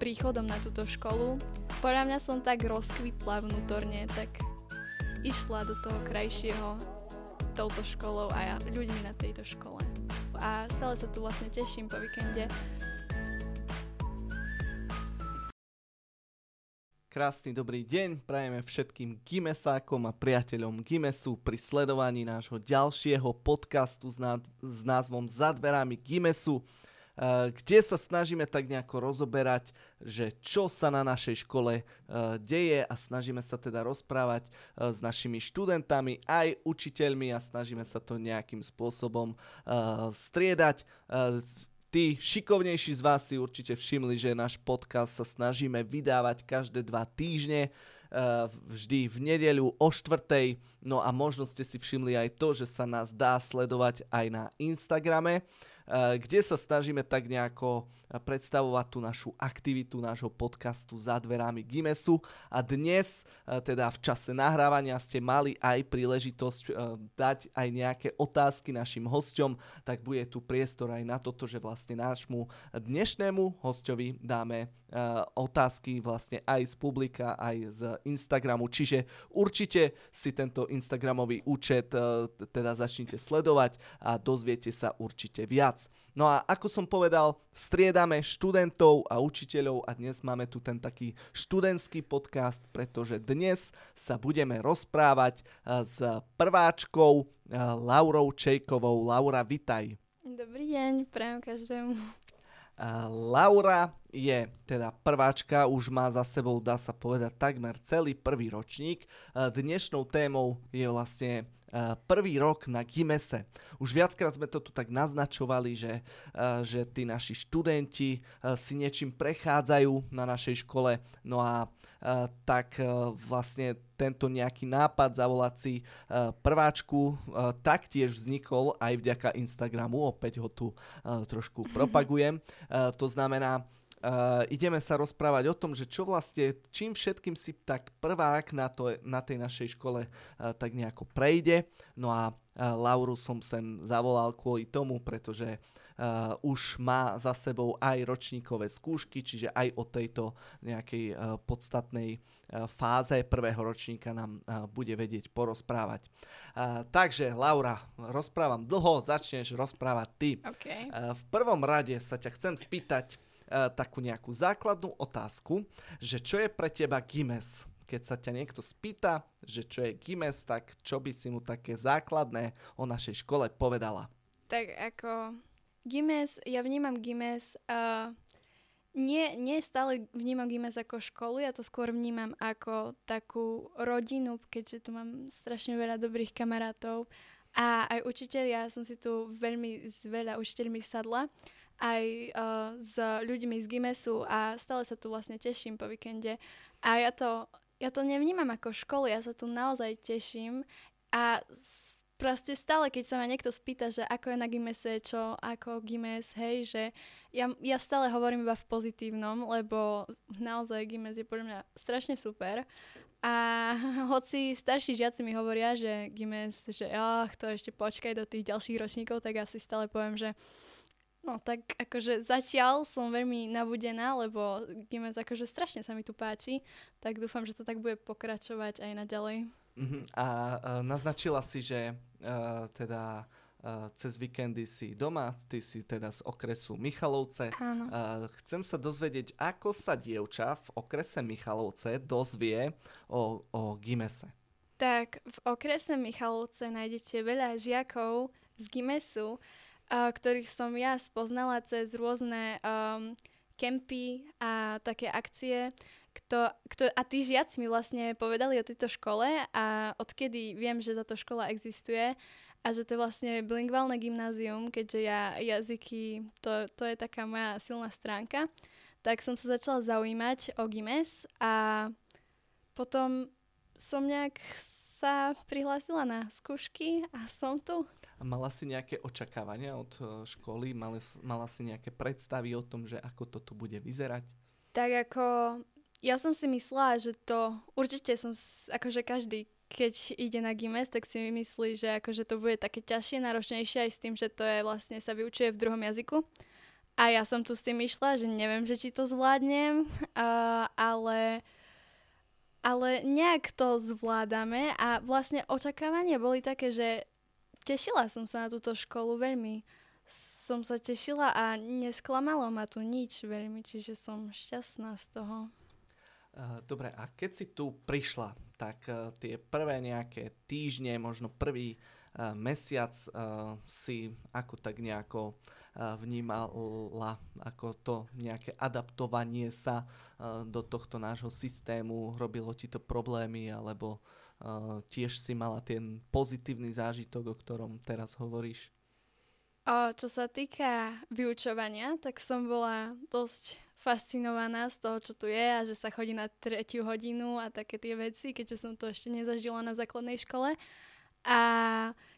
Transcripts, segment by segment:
príchodom na túto školu. Podľa mňa som tak rozkvitla vnútorne, tak išla do toho krajšieho touto školou a ja, ľuďmi na tejto škole. A stále sa tu vlastne teším po víkende, Krásny dobrý deň, prajeme všetkým Gimesákom a priateľom Gimesu pri sledovaní nášho ďalšieho podcastu s, nád- s názvom Za dverami Gimesu, kde sa snažíme tak nejako rozoberať, že čo sa na našej škole eh, deje a snažíme sa teda rozprávať eh, s našimi študentami aj učiteľmi a snažíme sa to nejakým spôsobom striedať Tí šikovnejší z vás si určite všimli, že náš podcast sa snažíme vydávať každé dva týždne, eh, vždy v nedeľu o štvrtej. No a možno ste si všimli aj to, že sa nás dá sledovať aj na Instagrame. Eh, kde sa snažíme tak nejako eh, predstavovať tú našu aktivitu nášho podcastu za dverami Gimesu. A dnes, eh, teda v čase nahrávania, ste mali aj príležitosť dať aj nejaké otázky našim hosťom, tak bude tu priestor aj na toto, že vlastne nášmu dnešnému hostovi dáme otázky vlastne aj z publika, aj z Instagramu. Čiže určite si tento Instagramový účet teda začnite sledovať a dozviete sa určite viac. No a ako som povedal, striedame študentov a učiteľov a dnes máme tu ten taký študentský podcast, pretože dnes sa budeme rozprávať eh, s prváčkou eh, Laurou Čejkovou. Laura, vitaj. Dobrý deň, prajem každému. Laura je teda prváčka, už má za sebou, dá sa povedať, takmer celý prvý ročník. Eh, dnešnou témou je vlastne Eh, prvý rok na Gimese. Už viackrát sme to tu tak naznačovali, že, eh, že tí naši študenti si niečím prechádzajú na našej škole, no a tak vlastne tento nejaký nápad zavolať si prváčku taktiež vznikol aj vďaka Instagramu, opäť ho tu trošku propagujem. To znamená, Uh, ideme sa rozprávať o tom, že čo vlastne, čím všetkým si tak prvák na, to, na tej našej škole uh, tak nejako prejde. No a uh, Lauru som sem zavolal kvôli tomu, pretože uh, už má za sebou aj ročníkové skúšky, čiže aj o tejto nejakej uh, podstatnej uh, fáze prvého ročníka nám uh, bude vedieť porozprávať. Uh, takže, Laura, rozprávam dlho, začneš rozprávať ty. Okay. Uh, v prvom rade sa ťa chcem spýtať, Eh, takú nejakú základnú otázku, že čo je pre teba Gimes? Keď sa ťa niekto spýta, že čo je Gimes, tak čo by si mu také základné o našej škole povedala? Tak ako Gimes, ja vnímam Gimes, uh, nie, nie stále vnímam Gimes ako školu, ja to skôr vnímam ako takú rodinu, keďže tu mám strašne veľa dobrých kamarátov a aj učiteľ, ja som si tu veľmi s veľa učiteľmi sadla aj uh, s ľuďmi z Gimesu a stále sa tu vlastne teším po víkende. A ja to, ja to nevnímam ako školu, ja sa tu naozaj teším a proste stále, keď sa ma niekto spýta, že ako je na Gimese, čo ako Gimes, hej, že ja, ja stále hovorím iba v pozitívnom, lebo naozaj Gimes je podľa mňa strašne super. A hoci starší žiaci mi hovoria, že Gimes, že ach, to ešte počkaj do tých ďalších ročníkov, tak asi stále poviem, že No tak akože zatiaľ som veľmi nabudená, lebo Gimec akože strašne sa mi tu páči, tak dúfam, že to tak bude pokračovať aj naďalej. Uh-huh. A uh, naznačila si, že uh, teda uh, cez víkendy si doma, ty si teda z okresu Michalovce. Áno. Uh, chcem sa dozvedieť, ako sa dievča v okrese Michalovce dozvie o, o Gimese. Tak v okrese Michalovce nájdete veľa žiakov z Gimesu, ktorých som ja spoznala cez rôzne um, kempy a také akcie. Kto, kto, a tí žiaci mi vlastne povedali o tejto škole a odkedy viem, že táto škola existuje a že to je vlastne bilingválne gymnázium, keďže ja jazyky, to, to je taká moja silná stránka, tak som sa začala zaujímať o Gimes a potom som nejak sa prihlásila na skúšky a som tu. A mala si nejaké očakávania od eh, školy? Mala, mala si nejaké predstavy o tom, že ako to tu bude vyzerať? Tak ako ja som si myslela, že to určite som, akože každý, keď ide na GIMES, tak si myslí, že akože to bude také ťažšie, náročnejšie aj s tým, že to je vlastne sa vyučuje v druhom jazyku. A ja som tu s tým išla, že neviem, že či to zvládnem, uh, ale, ale nejak to zvládame a vlastne očakávania boli také, že tešila som sa na túto školu veľmi. Som sa tešila a nesklamalo ma tu nič veľmi, čiže som šťastná z toho. Dobre, a keď si tu prišla, tak uh, tie prvé nejaké týždne, možno prvý uh, mesiac uh, si ako tak nejako vnímala ako to nejaké adaptovanie sa do tohto nášho systému, robilo ti to problémy, alebo tiež si mala ten pozitívny zážitok, o ktorom teraz hovoríš? O, čo sa týka vyučovania, tak som bola dosť fascinovaná z toho, čo tu je a že sa chodí na tretiu hodinu a také tie veci, keďže som to ešte nezažila na základnej škole. A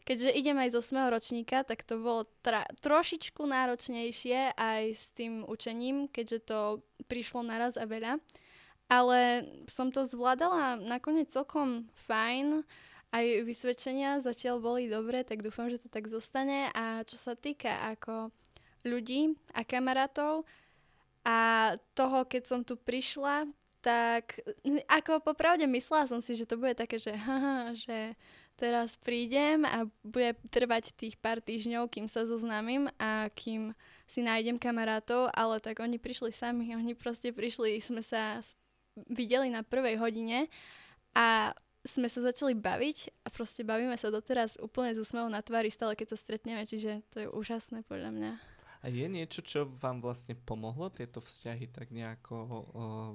keďže idem aj zo 8. ročníka, tak to bolo tra- trošičku náročnejšie aj s tým učením, keďže to prišlo naraz a veľa. Ale som to zvládala nakoniec celkom fajn. Aj vysvedčenia zatiaľ boli dobré, tak dúfam, že to tak zostane. A čo sa týka ako ľudí a kamarátov, a toho, keď som tu prišla, tak ako popravde myslela som si, že to bude také, že, haha, že teraz prídem a bude trvať tých pár týždňov, kým sa zoznámim a kým si nájdem kamarátov, ale tak oni prišli sami, oni proste prišli, sme sa videli na prvej hodine a sme sa začali baviť a proste bavíme sa doteraz úplne z úsmevom na tvári stále, keď sa stretneme, čiže to je úžasné podľa mňa. A je niečo, čo vám vlastne pomohlo tieto vzťahy tak nejako o,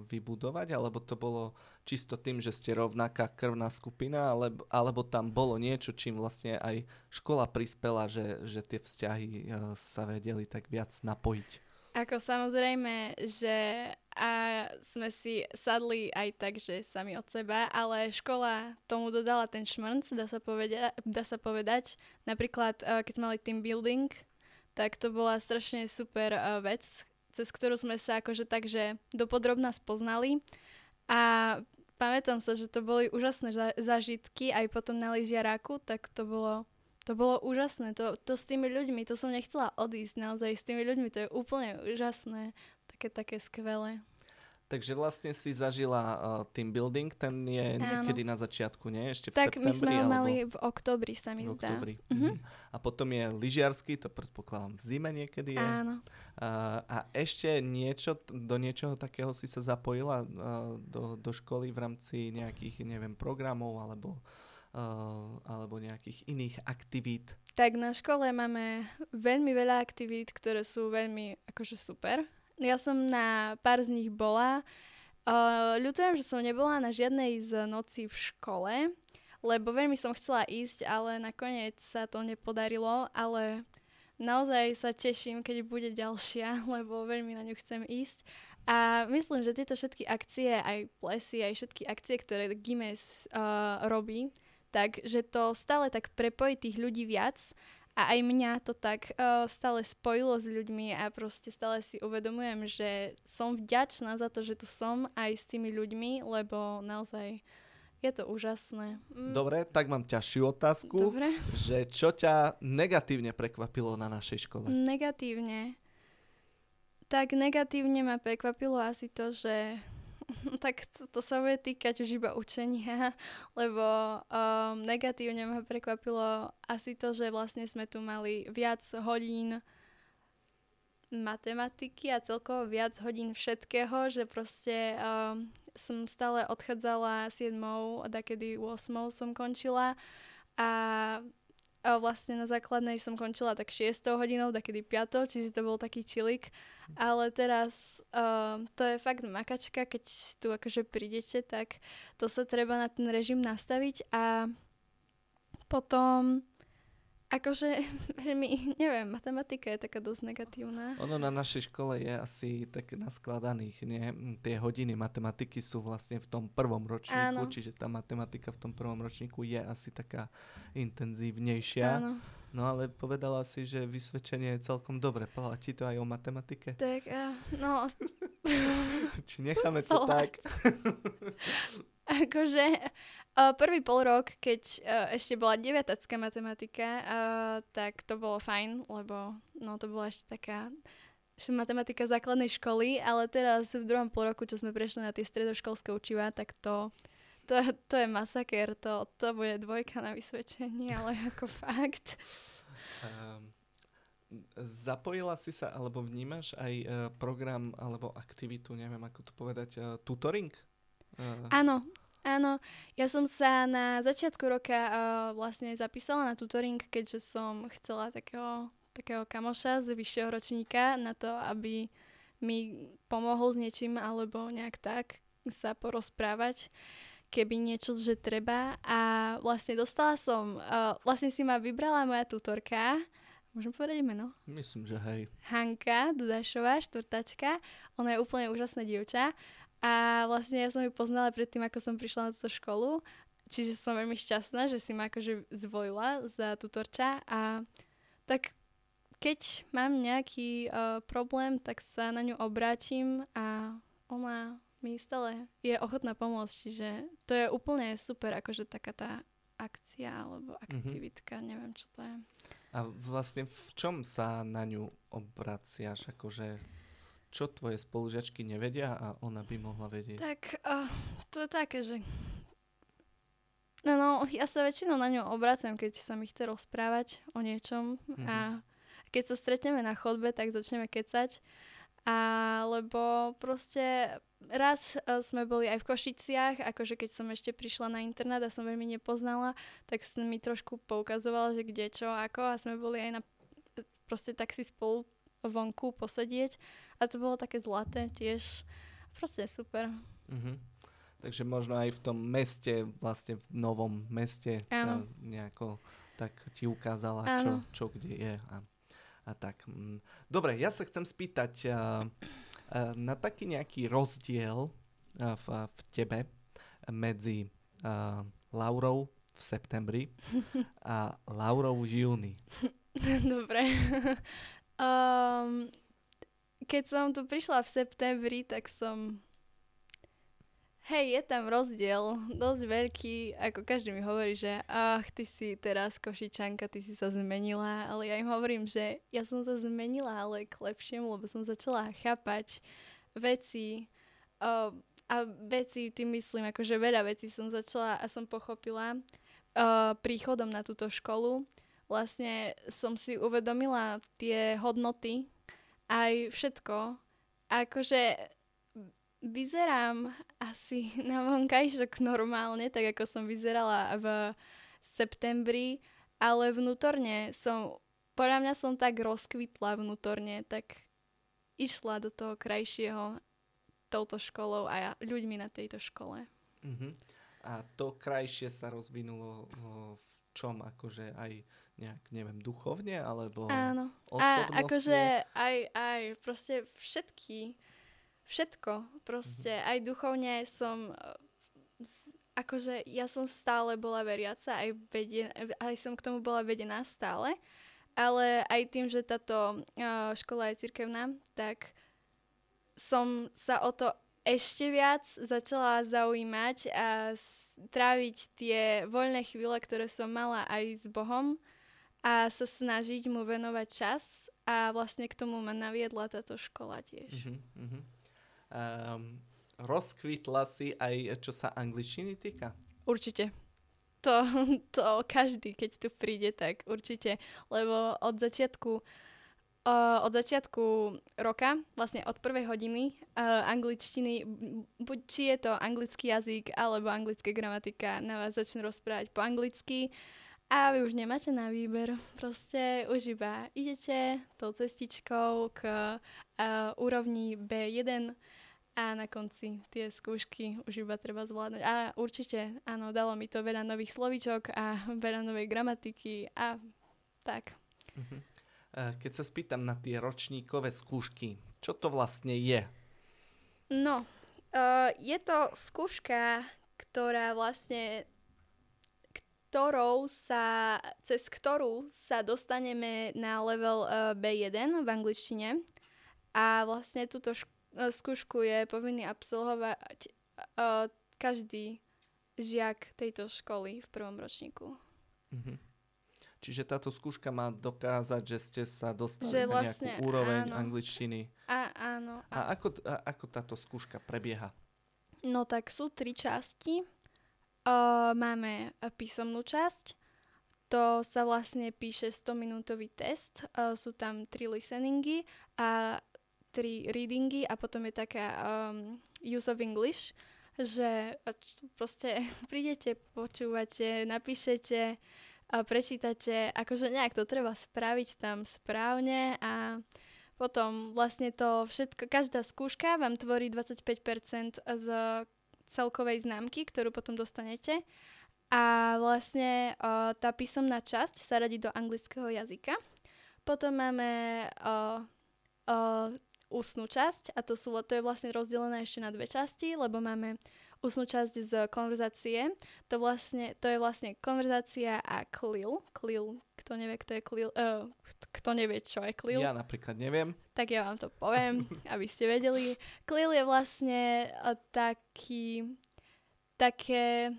vybudovať? Alebo to bolo čisto tým, že ste rovnaká krvná skupina? Alebo, alebo tam bolo niečo, čím vlastne aj škola prispela, že, že tie vzťahy o, sa vedeli tak viac napojiť? Ako samozrejme, že a sme si sadli aj tak, že sami od seba, ale škola tomu dodala ten šmrnc, dá sa, povedia, dá sa povedať. Napríklad, keď sme mali team building, tak to bola strašne super uh, vec, cez ktorú sme sa akože tak, že dopodrobná spoznali a pamätám sa, že to boli úžasné zážitky aj potom na lyžiaráku, tak to bolo, to bolo úžasné. To, to s tými ľuďmi, to som nechcela odísť naozaj s tými ľuďmi, to je úplne úžasné, také, také skvelé. Takže vlastne si zažila uh, team building, ten je Áno. niekedy na začiatku, nie? Ešte v tak septembri? Tak my sme ho mali v oktobri, sa mi v zdá. Oktobri. Uh-huh. A potom je lyžiarsky, to predpokladám v zime niekedy je. Áno. Uh, a ešte niečo, do niečoho takého si sa zapojila uh, do, do školy v rámci nejakých, neviem, programov alebo, uh, alebo nejakých iných aktivít? Tak na škole máme veľmi veľa aktivít, ktoré sú veľmi akože super ja som na pár z nich bola. Uh, ľutujem, že som nebola na žiadnej z noci v škole, lebo veľmi som chcela ísť, ale nakoniec sa to nepodarilo, ale naozaj sa teším, keď bude ďalšia, lebo veľmi na ňu chcem ísť. A myslím, že tieto všetky akcie, aj plesy, aj všetky akcie, ktoré Gimes uh, robí, takže to stále tak prepojí tých ľudí viac a aj mňa to tak uh, stále spojilo s ľuďmi a proste stále si uvedomujem, že som vďačná za to, že tu som aj s tými ľuďmi, lebo naozaj je to úžasné. Mm. Dobre, tak mám ťažšiu otázku. Dobre. Že čo ťa negatívne prekvapilo na našej škole? Negatívne. Tak negatívne ma prekvapilo asi to, že tak to, to sa bude týkať už iba učenia, lebo um, negatívne ma prekvapilo asi to, že vlastne sme tu mali viac hodín matematiky a celkovo viac hodín všetkého, že proste um, som stále odchádzala 7, kedy 8 som končila a a vlastne na základnej som končila tak 6 hodinou, takedy 5, čiže to bol taký čilik. Ale teraz uh, to je fakt makačka, keď tu akože prídete, tak to sa treba na ten režim nastaviť a potom Akože veľmi, neviem, matematika je taká dosť negatívna. Ono na našej škole je asi tak naskladaných, nie? Tie hodiny matematiky sú vlastne v tom prvom ročníku, Áno. čiže tá matematika v tom prvom ročníku je asi taká intenzívnejšia. Áno. No ale povedala si, že vysvedčenie je celkom dobre. Platí to aj o matematike? Tak, uh, no... Či necháme to tak? akože prvý pol rok, keď uh, ešte bola deviatacká matematika, uh, tak to bolo fajn, lebo no, to bola ešte taká že matematika základnej školy, ale teraz v druhom pol roku, čo sme prešli na tie stredoškolské učiva, tak to, to, to je masaker, to, to bude dvojka na vysvedčenie, ale ako fakt. Um, zapojila si sa, alebo vnímaš aj uh, program, alebo aktivitu, neviem ako to povedať, uh, tutoring? Uh. Áno, Áno, ja som sa na začiatku roka uh, vlastne zapísala na tutoring, keďže som chcela takého takého kamoša z vyššieho ročníka na to, aby mi pomohol s niečím alebo nejak tak sa porozprávať keby niečo, že treba. A vlastne dostala som, uh, vlastne si ma vybrala moja tutorka, môžem povedať meno? Myslím, že hej. Hanka Dudašová, štvrtačka. Ona je úplne úžasná dievča. A vlastne ja som ju poznala predtým, ako som prišla na túto školu. Čiže som veľmi šťastná, že si ma akože zvolila za tutorča a tak keď mám nejaký uh, problém, tak sa na ňu obrátim a ona mi stále je ochotná pomôcť, čiže to je úplne super, akože taká tá akcia alebo mhm. aktivitka, mm-hmm. neviem čo to je. A vlastne v čom sa na ňu obraciaš, akože čo tvoje spolužiačky nevedia a ona by mohla vedieť? Tak uh, to je také, že No, no, ja sa väčšinou na ňu obraciam, keď sa mi chce rozprávať o niečom mm-hmm. a keď sa stretneme na chodbe, tak začneme kecať. Alebo proste raz uh, sme boli aj v Košiciach, akože keď som ešte prišla na internát a som veľmi nepoznala, tak som mi trošku poukazovala, že kde čo, ako a sme boli aj na proste tak si spolu vonku posedieť a to bolo také zlaté tiež. Proste super. Mm-hmm. Takže možno aj v tom meste, vlastne v novom meste nejako tak ti ukázala, čo, čo kde je. A a tak. Mm. Dobre, ja sa chcem spýtať uh, uh, na taký nejaký rozdiel uh, v, v tebe medzi uh, Laurou v septembri a Laurou v júni. Dobre. Um, keď som tu prišla v septembri, tak som Hej, je tam rozdiel, dosť veľký, ako každý mi hovorí, že ach, ty si teraz košičanka, ty si sa zmenila, ale ja im hovorím, že ja som sa zmenila, ale k lepšiemu, lebo som začala chápať veci uh, a veci, tým myslím, akože veľa vecí som začala a som pochopila uh, príchodom na túto školu. Vlastne som si uvedomila tie hodnoty, aj všetko. Akože vyzerám asi na vonkajšok normálne, tak ako som vyzerala v septembri, ale vnútorne som, podľa mňa som tak rozkvitla vnútorne, tak išla do toho krajšieho touto školou a ľuďmi na tejto škole. Uh-huh. A to krajšie sa rozvinulo v čom? Akože aj nejak, neviem, duchovne alebo Áno. osobnostne? A akože aj, aj proste všetky všetko. Proste mm-hmm. aj duchovne som akože ja som stále bola veriaca, aj, vedie, aj som k tomu bola vedená stále, ale aj tým, že táto uh, škola je cirkevná, tak som sa o to ešte viac začala zaujímať a tráviť tie voľné chvíle, ktoré som mala aj s Bohom a sa snažiť mu venovať čas a vlastne k tomu ma naviedla táto škola tiež. Uh-huh, uh-huh. Um, rozkvitla si aj čo sa angličtiny týka? Určite. To, to každý, keď tu príde, tak určite. Lebo od začiatku Uh, od začiatku roka, vlastne od prvej hodiny uh, angličtiny, buď či je to anglický jazyk alebo anglická gramatika, na vás začnú rozprávať po anglicky a vy už nemáte na výber. Proste už iba idete tou cestičkou k uh, úrovni B1 a na konci tie skúšky už iba treba zvládnuť. A určite, áno, dalo mi to veľa nových slovíčok a veľa novej gramatiky a tak. Uh-huh. Keď sa spýtam na tie ročníkové skúšky, čo to vlastne je? No, uh, je to skúška, ktorá vlastne ktorou sa, cez ktorú sa dostaneme na level uh, B1 v angličtine a vlastne túto šk- E, skúšku je povinný absolvovať uh, každý žiak tejto školy v prvom ročníku. Uh-huh. Čiže táto skúška má dokázať, že ste sa dostali Že na vlastne nejakú úroveň áno. angličtiny. A áno. A ako, a ako táto skúška prebieha? No tak sú tri časti. Uh, máme uh, písomnú časť. To sa vlastne píše 100-minútový test. Uh, sú tam tri listeningy a tri readingy a potom je taká um, use of English, že proste prídete, počúvate, napíšete, prečítate, akože nejak to treba spraviť tam správne a potom vlastne to všetko, každá skúška vám tvorí 25% z celkovej známky, ktorú potom dostanete. A vlastne o, tá písomná časť sa radí do anglického jazyka. Potom máme o, o, ústnu časť a to, sú, to je vlastne rozdelené ešte na dve časti, lebo máme ústnu časť z konverzácie. To, vlastne, to je vlastne konverzácia a klil. Klil, kto nevie, kto je klil, uh, kto nevie, čo je klil Ja napríklad neviem. tak ja vám to poviem, aby ste vedeli. Klil je vlastne uh, taký, také,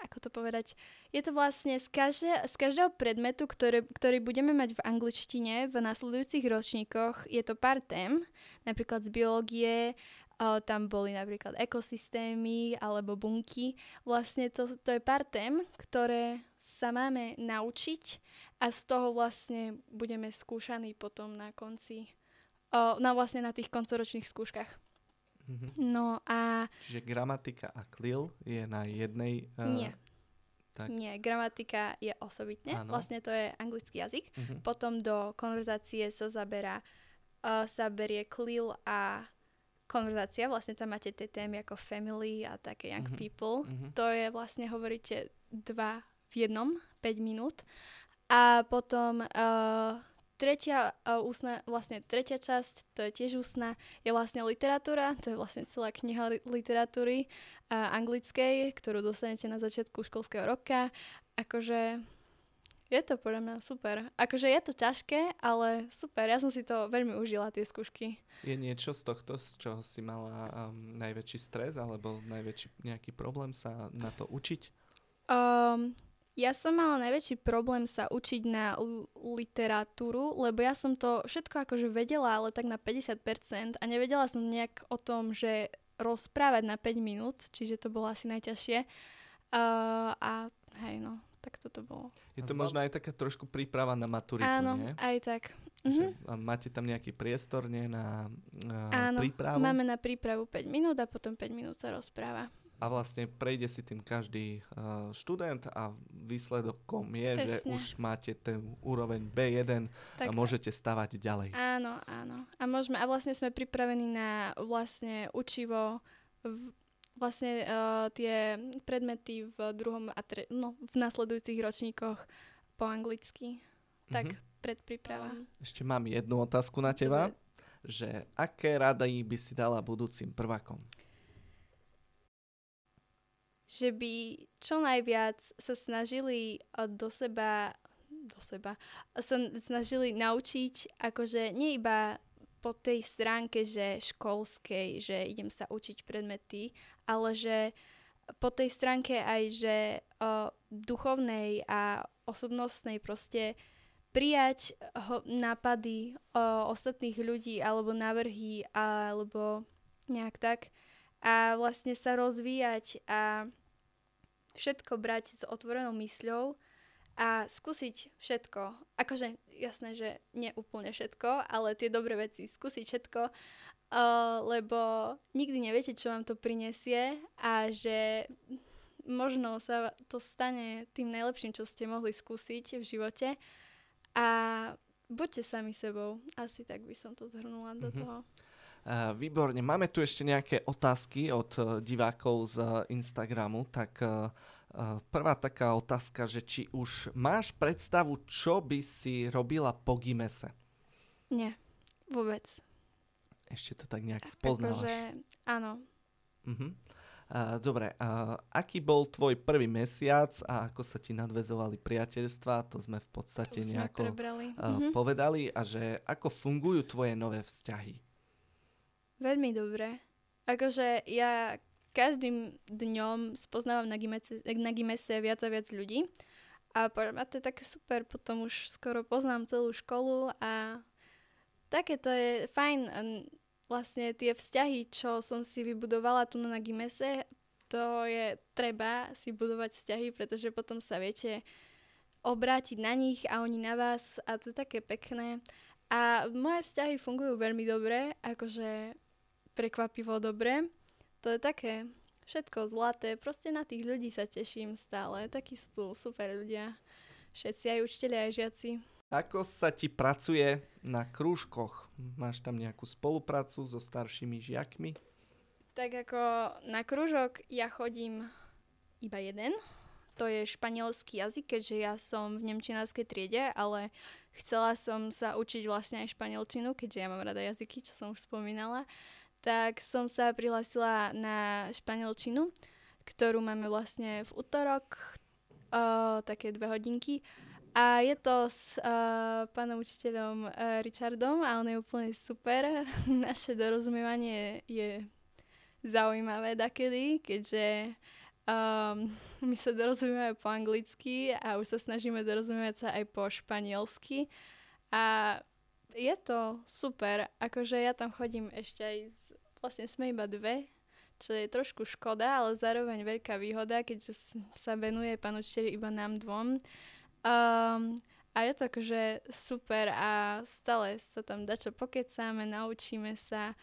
ako to povedať, je to vlastne z, každé, z každého predmetu, ktoré, ktorý budeme mať v angličtine v nasledujúcich ročníkoch, je to pár tém, napríklad z biológie, tam boli napríklad ekosystémy alebo bunky. Vlastne to, to je pár tém, ktoré sa máme naučiť a z toho vlastne budeme skúšaní potom na konci, uh, na vlastne na tých koncoročných skúškach. Mhm. No a Čiže gramatika a klil je na jednej... eh, nie, tak. nie, gramatika je osobitne, Áno. vlastne to je anglický jazyk. Mhm. Potom do konverzácie sa zaberá, uh, sa berie klil a konverzácia, vlastne tam máte tie témy ako family a také young Mhm. people. Mhm. To je vlastne, hovoríte dva v jednom, 5 minút. A potom uh, tretia uh, ústna, vlastne tretia časť, to je tiež ústna, je vlastne literatúra, to je vlastne celá kniha li- literatúry uh, anglickej, ktorú dostanete na začiatku školského roka. Akože je to podľa mňa super. Akože je to ťažké, ale super. Ja som si to veľmi užila, tie skúšky. Je niečo z tohto, z čoho si mala um, najväčší stres alebo najväčší nejaký problém sa na to učiť? Um, ja som mala najväčší problém sa učiť na l- literatúru, lebo ja som to všetko akože vedela, ale tak na 50% a nevedela som nejak o tom, že rozprávať na 5 minút, čiže to bolo asi najťažšie. Uh, a hej no, tak toto bolo. Je to A možno aj taká trošku príprava na maturitu, Áno, nie? aj tak. Že, Mhm. a máte tam nejaký priestor, nie, na, na Áno, prípravu? máme na prípravu 5 minút a potom 5 minút sa rozpráva. A vlastne prejde si tým každý uh, študent a výsledkom je, že Presne. už máte ten úroveň B1 a Tak môžete stavať ďalej. Áno, áno. A môžeme, a vlastne sme pripravení na vlastne učivo v, vlastne uh, tie predmety v druhom a tre, no, v nasledujúcich ročníkoch po anglicky. Tak Mhm. predpríprava. Ešte mám jednu otázku na teba, že aké rady by si dala budúcim prvákom? Že by čo najviac sa snažili uh, do seba do seba, sa snažili naučiť, akože nie iba po tej stránke, že školskej, že idem sa učiť predmety, ale že po tej stránke aj, že o, duchovnej a osobnostnej proste prijať ho, nápady o, ostatných ľudí alebo návrhy alebo nejak tak a vlastne sa rozvíjať a všetko brať s otvorenou mysľou a skúsiť všetko. Akože jasné, že nie úplne všetko, ale tie dobré veci skúsiť všetko, uh, lebo nikdy neviete, čo vám to prinesie a že možno sa to stane tým najlepším, čo ste mohli skúsiť v živote a buďte sami sebou. Asi tak by som to zhrnula do Mhm. toho. Uh, výborne, máme tu ešte nejaké otázky od uh, divákov z uh, Instagramu, tak uh, prvá taká otázka, že či už máš predstavu, čo by si robila po Gimese? Nie, vôbec. Ešte to tak nejak spoznávaš. Akože, áno. Uh-huh. Uh, dobre, uh, aký bol tvoj prvý mesiac a ako sa ti nadvezovali priateľstva, to sme v To podstate sme nejako prebrali. uh, Mhm. povedali a že ako fungujú tvoje nové vzťahy. Veľmi dobre. Akože ja každým dňom spoznávam na Gimese, na Gimese viac a viac ľudí A, a to je také super, potom už skoro poznám celú školu a také to je fajn. Vlastne tie vzťahy, čo som si vybudovala tu na Gimese, to je treba si budovať vzťahy, pretože potom sa viete obrátiť na nich a oni na vás a to je také pekné. A moje vzťahy fungujú veľmi dobre, akože prekvapivo dobre. To je také všetko zlaté, proste na tých ľudí sa teším stále, takí sú super ľudia, všetci aj učiteľi, aj žiaci. Ako sa ti pracuje na krúžkoch? Máš tam nejakú spoluprácu so staršími žiakmi? Tak ako na krúžok ja chodím iba jeden, to je španielský jazyk, keďže ja som v nemčinárskej triede, ale chcela som sa učiť vlastne aj španielčinu, keďže ja mám rada jazyky, čo som už spomínala tak som sa prihlásila na španielčinu, ktorú máme vlastne v útorok, uh, také dve hodinky. A je to s uh, pánom učiteľom uh, Richardom a on je úplne super. Naše dorozumievanie je zaujímavé dakedy, keďže um, my sa dorozumieme po anglicky a už sa snažíme dorozumievať sa aj po španielsky. A je to super, akože ja tam chodím ešte aj s vlastne sme iba dve, čo je trošku škoda, ale zároveň veľká výhoda, keďže sa venuje pán učiteľ iba nám dvom. Um, a je to akože super a stále sa tam dačo pokecáme, naučíme sa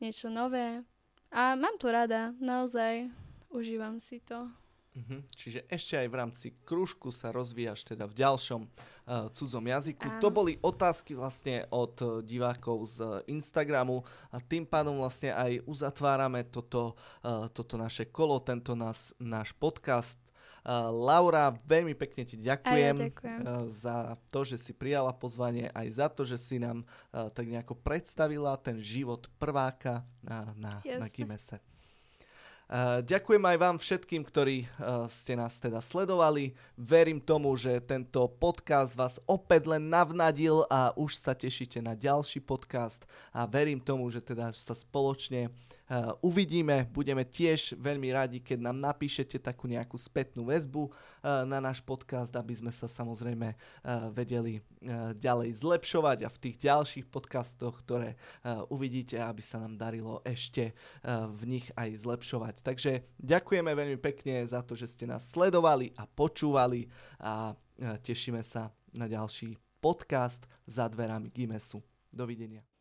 niečo nové. A mám to rada, naozaj užívam si to. Uh-huh. Čiže ešte aj v rámci krúžku sa rozvíjaš teda v ďalšom uh, cudzom jazyku. Áno. To boli otázky vlastne od uh, divákov z uh, Instagramu a tým pádom vlastne aj uzatvárame toto, uh, toto naše kolo, tento nás, náš podcast. Uh, Laura, veľmi pekne ti ďakujem, ja ďakujem. Uh, za to, že si prijala pozvanie, aj za to, že si nám uh, tak nejako predstavila ten život prváka na, na, na Gimese. Eh, ďakujem aj vám všetkým, ktorí uh, ste nás teda sledovali. Verím tomu, že tento podcast vás opäť len navnadil a už sa tešíte na ďalší podcast a verím tomu, že teda sa spoločne uvidíme, budeme tiež veľmi radi, keď nám napíšete takú nejakú spätnú väzbu uh, na náš podcast, aby sme sa samozrejme uh, vedeli ďalej zlepšovať a v tých ďalších podcastoch, ktoré uvidíte, aby sa nám darilo ešte v nich aj zlepšovať. Takže ďakujeme veľmi pekne za to, že ste nás sledovali a počúvali a tešíme sa na ďalší podcast za dverami Gimesu. Dovidenia.